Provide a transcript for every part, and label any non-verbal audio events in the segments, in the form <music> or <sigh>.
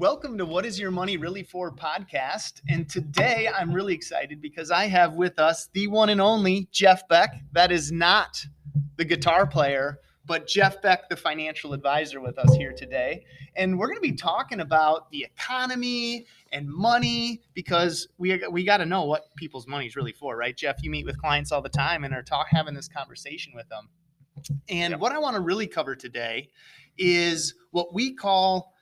Welcome to What Is Your Money Really For podcast. And today I'm really excited because I have with us the one and only Jeff Beck. That is not the guitar player, but Jeff Beck, the financial advisor, with us here today. And we're going to be talking about the economy and money because we, we got to know what people's money is really for, right? Jeff, you meet with clients all the time and are talk, having this conversation with them. And yep. what I want to really cover today is what we call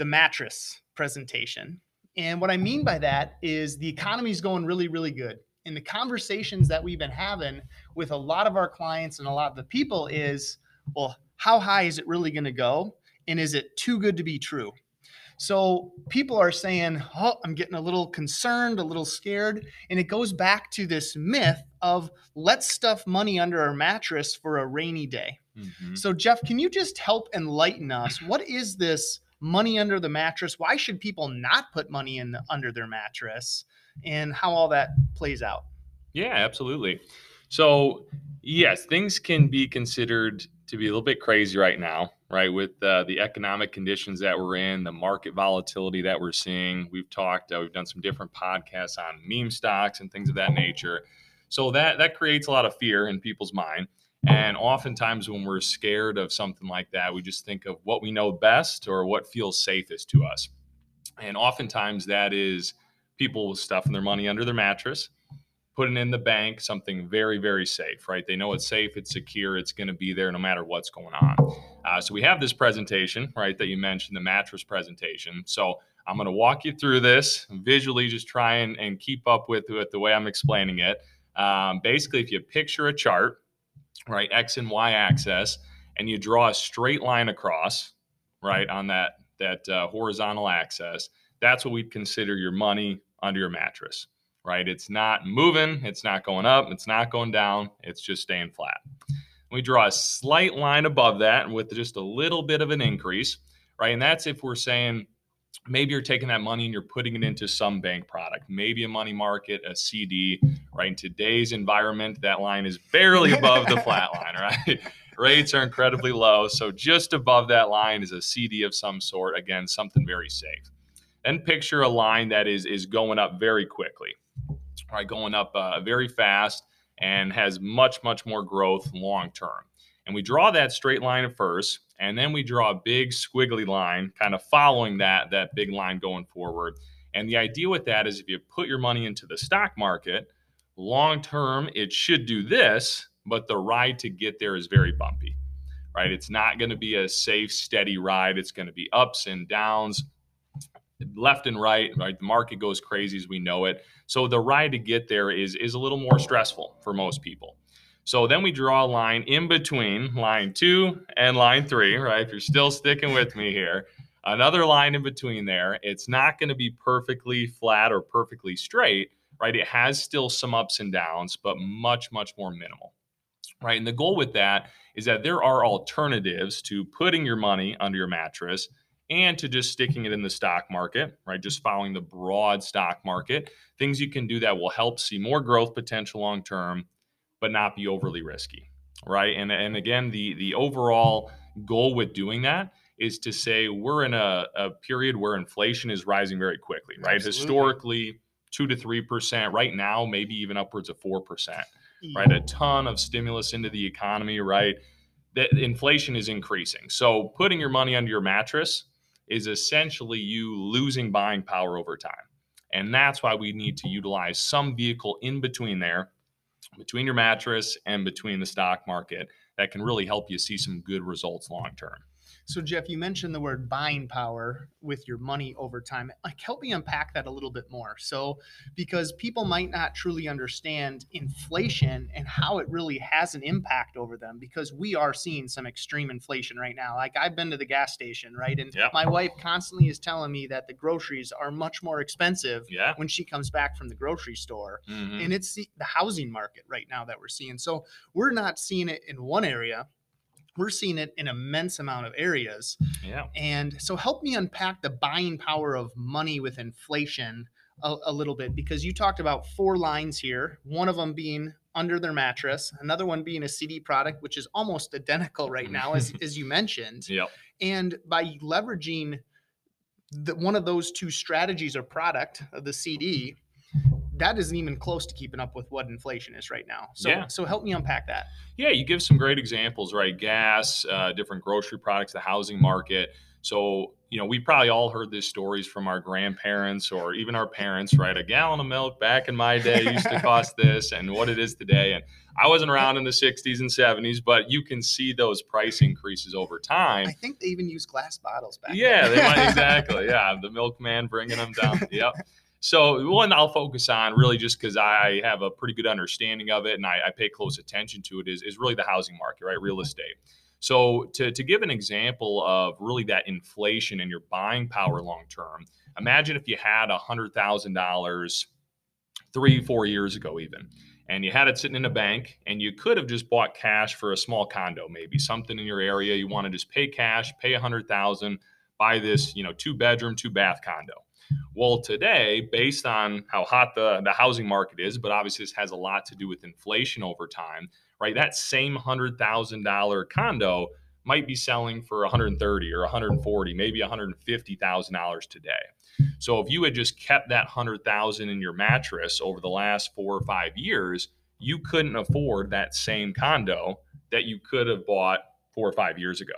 the mattress presentation. And what I mean by that is the economy is going really, really good. And the conversations that we've been having with a lot of our clients and a lot of the people is, well, how high is it really going to go? And is it too good to be true? So people are saying, oh, I'm getting a little concerned, a little scared. And it goes back to this myth of let's stuff money under our mattress for a rainy day. Mm-hmm. So, Jeff, can you just help enlighten us? What is this money under the mattress. Why should people not put money in the, under their mattress and how all that plays out? Yeah, absolutely. So, yes, things can be considered to be a little bit crazy right now, right? With uh, the economic conditions that we're in, the market volatility that we're seeing. We've talked, uh, we've done some different podcasts on meme stocks and things of that nature. So that that creates a lot of fear in people's mind. And oftentimes, when we're scared of something like that, we just think of what we know best or what feels safest to us. And oftentimes, that is people stuffing their money under their mattress, putting in the bank, something very, very safe, right? They know it's safe, it's secure, it's going to be there no matter what's going on. Uh, so, we have this presentation, right, that you mentioned, the mattress presentation. So, I'm going to walk you through this visually, just try and, and keep up with, with the way I'm explaining it. Um, basically, if you picture a chart, right, x and y axis, and you draw a straight line across, right, on that that uh, horizontal axis, that's what we'd consider your money under your mattress, right? It's not moving, it's not going up, it's not going down, it's just staying flat. We draw a slight line above that with just a little bit of an increase, right? And that's if we're saying maybe you're taking that money and you're putting it into some bank product, maybe a money market, a CD, right? In today's environment, that line is barely above the flat <laughs> line, right? Rates are incredibly low. So just above that line is a CD of some sort. Again, something very safe. Then picture a line that is, is going up very quickly, right? Going up uh, very fast and has much, much more growth long term. And we draw that straight line at first and then we draw a big squiggly line kind of following that that big line going forward. And the idea with that is if you put your money into the stock market long term it should do this but the ride to get there is very bumpy right? It's not going to be a safe steady ride. It's going to be ups and downs left and right right? The market goes crazy as we know it. So the ride to get there is is a little more stressful for most people so then we draw a line in between line two and line three, right? If you're still sticking with me here, another line in between there. It's not going to be perfectly flat or perfectly straight, right? It has still some ups and downs, but much, much more minimal, right? And the goal with that is that there are alternatives to putting your money under your mattress and to just sticking it in the stock market, right? Just following the broad stock market. Things you can do that will help see more growth potential long term but not be overly risky, right? And and again, the the overall goal with doing that is to say we're in a, a period where inflation is rising very quickly, right? Absolutely. Historically, two to three percent. Right now, maybe even upwards of four percent. Right, a ton of stimulus into the economy. Right, that inflation is increasing. So putting your money under your mattress is essentially you losing buying power over time. And that's why we need to utilize some vehicle in between there between your mattress and between the stock market that can really help you see some good results long term. So, Jeff, you mentioned the word buying power with your money over time. Like, help me unpack that a little bit more. So, because people might not truly understand inflation and how it really has an impact over them, because we are seeing some extreme inflation right now. Like, I've been to the gas station, right? And yep. my wife constantly is telling me that the groceries are much more expensive yeah. when she comes back from the grocery store. Mm-hmm. And it's the, the housing market right now that we're seeing. So, we're not seeing it in one area we're seeing it in immense amount of areas. Yeah. And so help me unpack the buying power of money with inflation a, a, little bit because you talked about four lines here, one of them being under their mattress, another one being a CD product, which is almost identical right mm-hmm. now, as, as you mentioned. <laughs> Yep. And by leveraging the, one of those two strategies or product of the CD that isn't even close to keeping up with what inflation is right now. So, Yeah. so help me unpack that. Yeah, you give some great examples, right? Gas, uh, different grocery products, the housing market. So, you know, we probably all heard these stories from our grandparents or even our parents, right? A gallon of milk back in my day used to cost <laughs> this and what it is today. And I wasn't around in the 60s and 70s, but you can see those price increases over time. I think they even use glass bottles back. Yeah, then. they might exactly. <laughs> Yeah, the milkman bringing them down. Yep. So one I'll focus on really just because I have a pretty good understanding of it and I, I pay close attention to it is, is really the housing market, right? Real mm-hmm. estate. So to, to give an example of really that inflation and your buying power mm-hmm. long term, imagine if you had a hundred thousand dollars three, four years ago even, and you had it sitting in a bank and you could have just bought cash for a small condo, maybe something in your area. You want to just pay cash, pay a hundred thousand, buy this, you know, two bedroom, two bath condo. Well, today, based on how hot the, the housing market is, but obviously this has a lot to do with inflation over time, right? That same hundred thousand dollar condo might be selling for 130 or 140, maybe 150 thousand dollars today. So if you had just kept that hundred thousand in your mattress over the last four or five years, you couldn't afford that same condo that you could have bought four or five years ago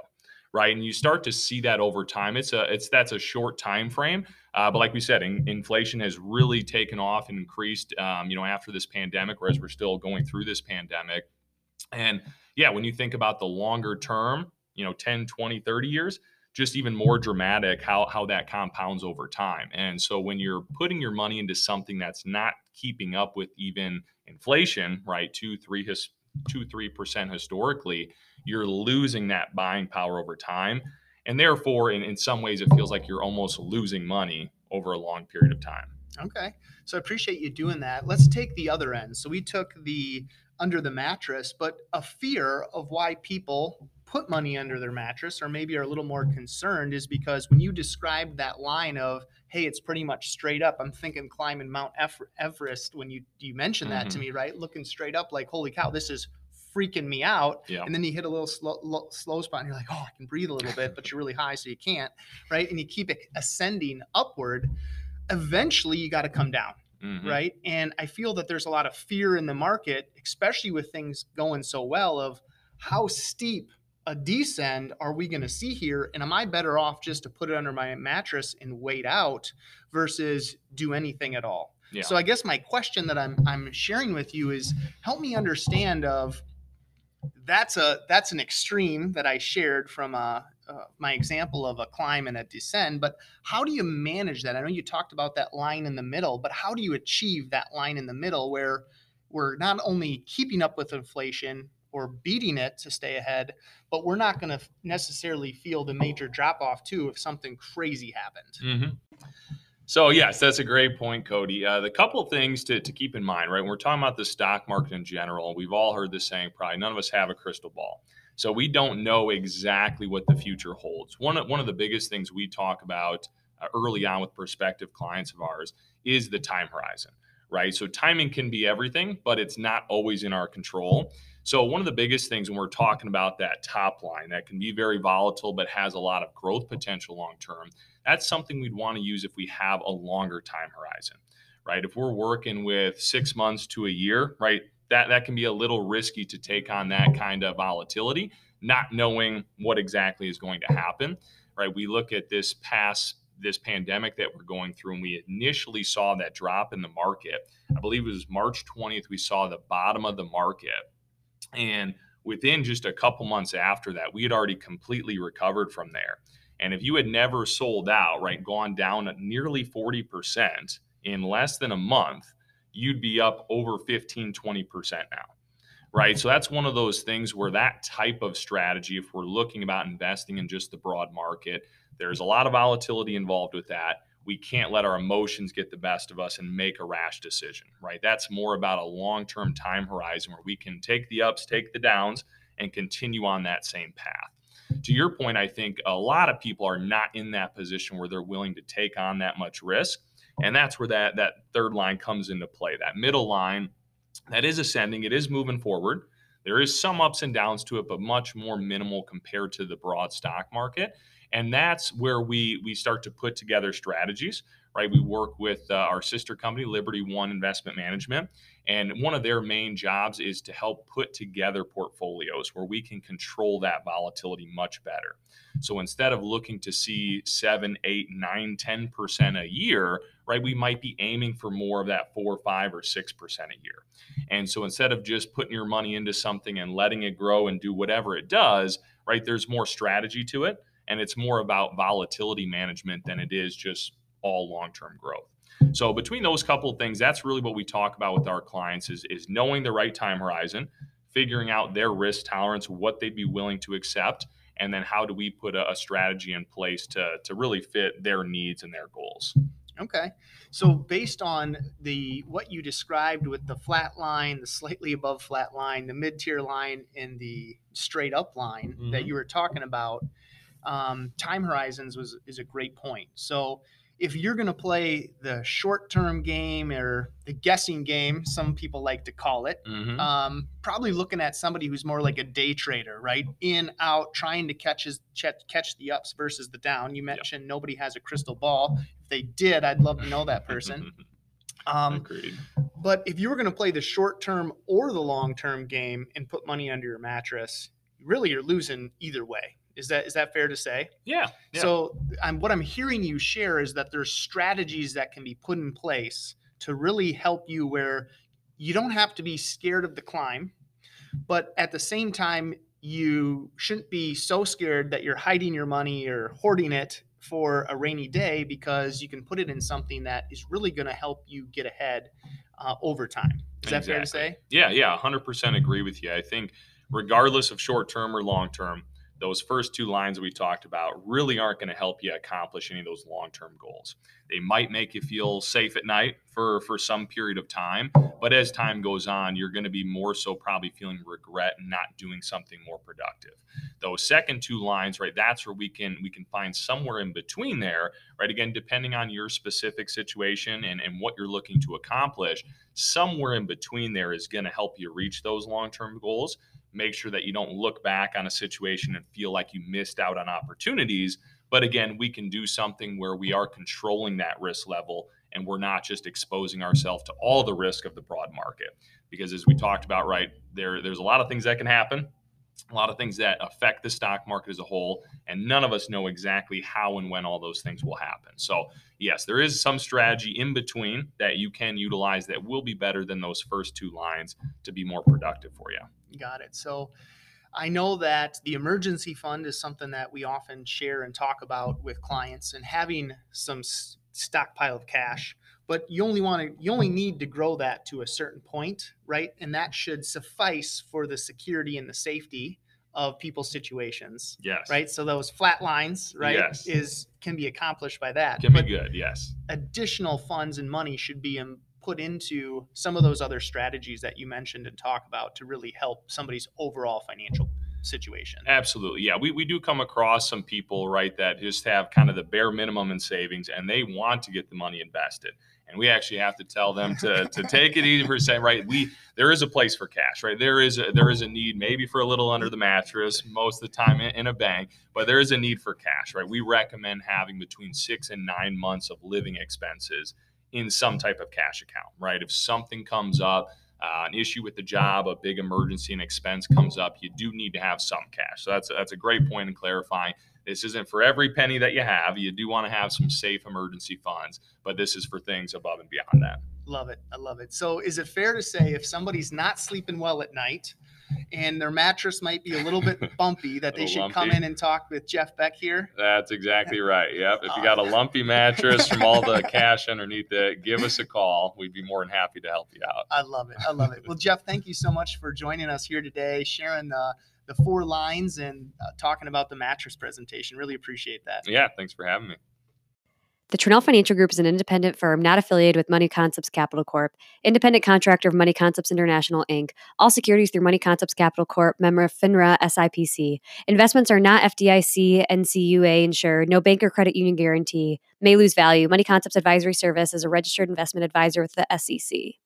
right? And you start to see that over time. It's a it's that's a short time frame. Uh, but like we said in, inflation has really taken off and increased um, you know after this pandemic whereas we're still going through this pandemic. And yeah when you think about the longer term you know 10 20 30 years just even more dramatic how how that compounds over time. And so when you're putting your money into something that's not keeping up with even inflation right two three his two three percent historically you're losing that buying power over time and therefore in, in some ways it feels like you're almost losing money over a long period of time Okay. So I appreciate you doing that. Let's take the other end. So we took the under the mattress, but a fear of why people put money under their mattress or maybe are a little more concerned is because when you described that line of, hey, it's pretty much straight up, I'm thinking climbing Mount Everest when you you mentioned that to me, right? Looking straight up like, holy cow, this is freaking me out. yeah And then you hit a little slow, lo- slow spot and you're like, oh, I can breathe a little bit, but you're really high, so you can't, right? And you keep it ascending upward. Eventually, you got to come down, Mhm. right? And I feel that there's a lot of fear in the market, especially with things going so well, of how steep a descend are we going to see here? And am I better off just to put it under my mattress and wait out versus do anything at all? Yeah. So I guess my question that I'm I'm sharing with you is help me understand of that's a that's an extreme that I shared from uh, uh, my example of a climb and a descend. But how do you manage that? I know you talked about that line in the middle, but how do you achieve that line in the middle where we're not only keeping up with inflation or beating it to stay ahead, but we're not going to necessarily feel the major drop off too if something crazy happened. hmm So yes, that's a great point, Cody. Uh, the couple things to, to keep in mind, right? When we're talking about the stock market in general, we've all heard this saying. Probably none of us have a crystal ball, so we don't know exactly what the future holds. One of, one of the biggest things we talk about uh, early on with prospective clients of ours is the time horizon, right? So timing can be everything, but it's not always in our control. So one of the biggest things when we're talking about that top line that can be very volatile but has a lot of growth potential long term that's something we'd want to use if we have a longer time horizon, right? If we're working with six months to a year, right, that, that can be a little risky to take on that kind of volatility, not knowing what exactly is going to happen, right? We look at this past this pandemic that we're going through, and we initially saw that drop in the market. I believe it was March 20th, we saw the bottom of the market. And within just a couple months after that, we had already completely recovered from there. And if you had never sold out, right, gone down nearly 40% in less than a month, you'd be up over 15, 20% now. Right. So that's one of those things where that type of strategy, if we're looking about investing in just the broad market, there's a lot of volatility involved with that. We can't let our emotions get the best of us and make a rash decision, right? That's more about a long term time horizon where we can take the ups, take the downs, and continue on that same path to your point, I think a lot of people are not in that position where they're willing to take on that much risk. And that's where that, that third line comes into play. That middle line that is ascending, it is moving forward. There is some ups and downs to it, but much more minimal compared to the broad stock market. And that's where we we start to put together strategies, right? We work with uh, our sister company, Liberty One Investment Management, and one of their main jobs is to help put together portfolios where we can control that volatility much better. So instead of looking to see seven, eight, nine, 10% a year, right, we might be aiming for more of that four, five, or 6% a year. And so instead of just putting your money into something and letting it grow and do whatever it does, right, there's more strategy to it. And it's more about volatility management than it is just all long term growth. So between those couple of things, that's really what we talk about with our clients is, is knowing the right time horizon, figuring out their risk tolerance, what they'd be willing to accept, and then how do we put a, a strategy in place to, to really fit their needs and their goals. Okay. So based on the what you described with the flat line, the slightly above flat line, the mid-tier line, and the straight up line mm-hmm. that you were talking about, um, time horizons was is a great point. So if you're going to play the short term game or the guessing game, some people like to call it, mm-hmm. um, probably looking at somebody who's more like a day trader, right? In, out, trying to catch, his, catch the ups versus the down. You mentioned yep. nobody has a crystal ball. If they did, I'd love to know that person. <laughs> Um, Agreed. But if you were going to play the short term or the long term game and put money under your mattress, really you're losing either way. Is that is that fair to say? Yeah. yeah. So I'm, what I'm hearing you share is that there's strategies that can be put in place to really help you where you don't have to be scared of the climb, but at the same time you shouldn't be so scared that you're hiding your money or hoarding it for a rainy day because you can put it in something that is really going to help you get ahead uh, over time. Is that fair to say? Yeah, yeah, 100% agree with you. I think regardless of short term or long term, those first two lines we talked about really aren't going to help you accomplish any of those long-term goals. They might make you feel safe at night for for some period of time, but as time goes on, you're going to be more so probably feeling regret and not doing something more productive. Those second two lines, right, that's where we can we can find somewhere in between there, right? Again, depending on your specific situation and, and what you're looking to accomplish, somewhere in between there is going to help you reach those long-term goals make sure that you don't look back on a situation and feel like you missed out on opportunities. But again, we can do something where we are controlling that risk level and we're not just exposing ourselves to all the risk of the broad market. Because as we talked about, right, there, there's a lot of things that can happen, a lot of things that affect the stock market as a whole, and none of us know exactly how and when all those things will happen. So, yes, there is some strategy in between that you can utilize that will be better than those first two lines to be more productive for you. Got it. So I know that the emergency fund is something that we often share and talk about with clients and having some stockpile of cash but you only want to you only need to grow that to a certain point right? And that should suffice for the security and the safety of people's situations yes. right? So those flat lines right yes. is can be accomplished by that. Can but be good yes. additional funds and money should be in, put into some of those other strategies that you mentioned and talk about to really help somebody's overall financial situation. Absolutely. Yeah. We, we do come across some people, right, that just have kind of the bare minimum in savings and they want to get the money invested. And we actually have to tell them to, to take it easy a right? We there is a place for cash, right? There is a there is a need maybe for a little under the mattress most of the time in, in a bank, but there is a need for cash, right? We recommend having between six and nine months of living expenses in some type of cash account, right? If something comes up, uh, an issue with the job, a big emergency and expense comes up, you do need to have some cash. So that's that's a great point in clarifying. This isn't for every penny that you have. You do want to have some safe emergency funds, but this is for things above and beyond that. Love it. I love it. So, is it fair to say if somebody's not sleeping well at night, and their mattress might be a little bit <laughs> bumpy that they should lumpy. come in and talk with Jeff Beck here. That's exactly right. Yep. If you got a lumpy mattress from all the <laughs> cash underneath it, give us a call. We'd be more than happy to help you out. I love it. I love it. Well, Jeff, thank you so much for joining us here today, sharing the the four lines and uh, talking about the mattress presentation. Really appreciate that. Yeah, thanks for having me. The Trinell Financial Group is an independent firm not affiliated with Money Concepts Capital Corp., independent contractor of Money Concepts International Inc., all securities through Money Concepts Capital Corp., member of FINRA SIPC. Investments are not FDIC, NCUA insured, no bank or credit union guarantee, may lose value. Money Concepts Advisory Service is a registered investment advisor with the SEC.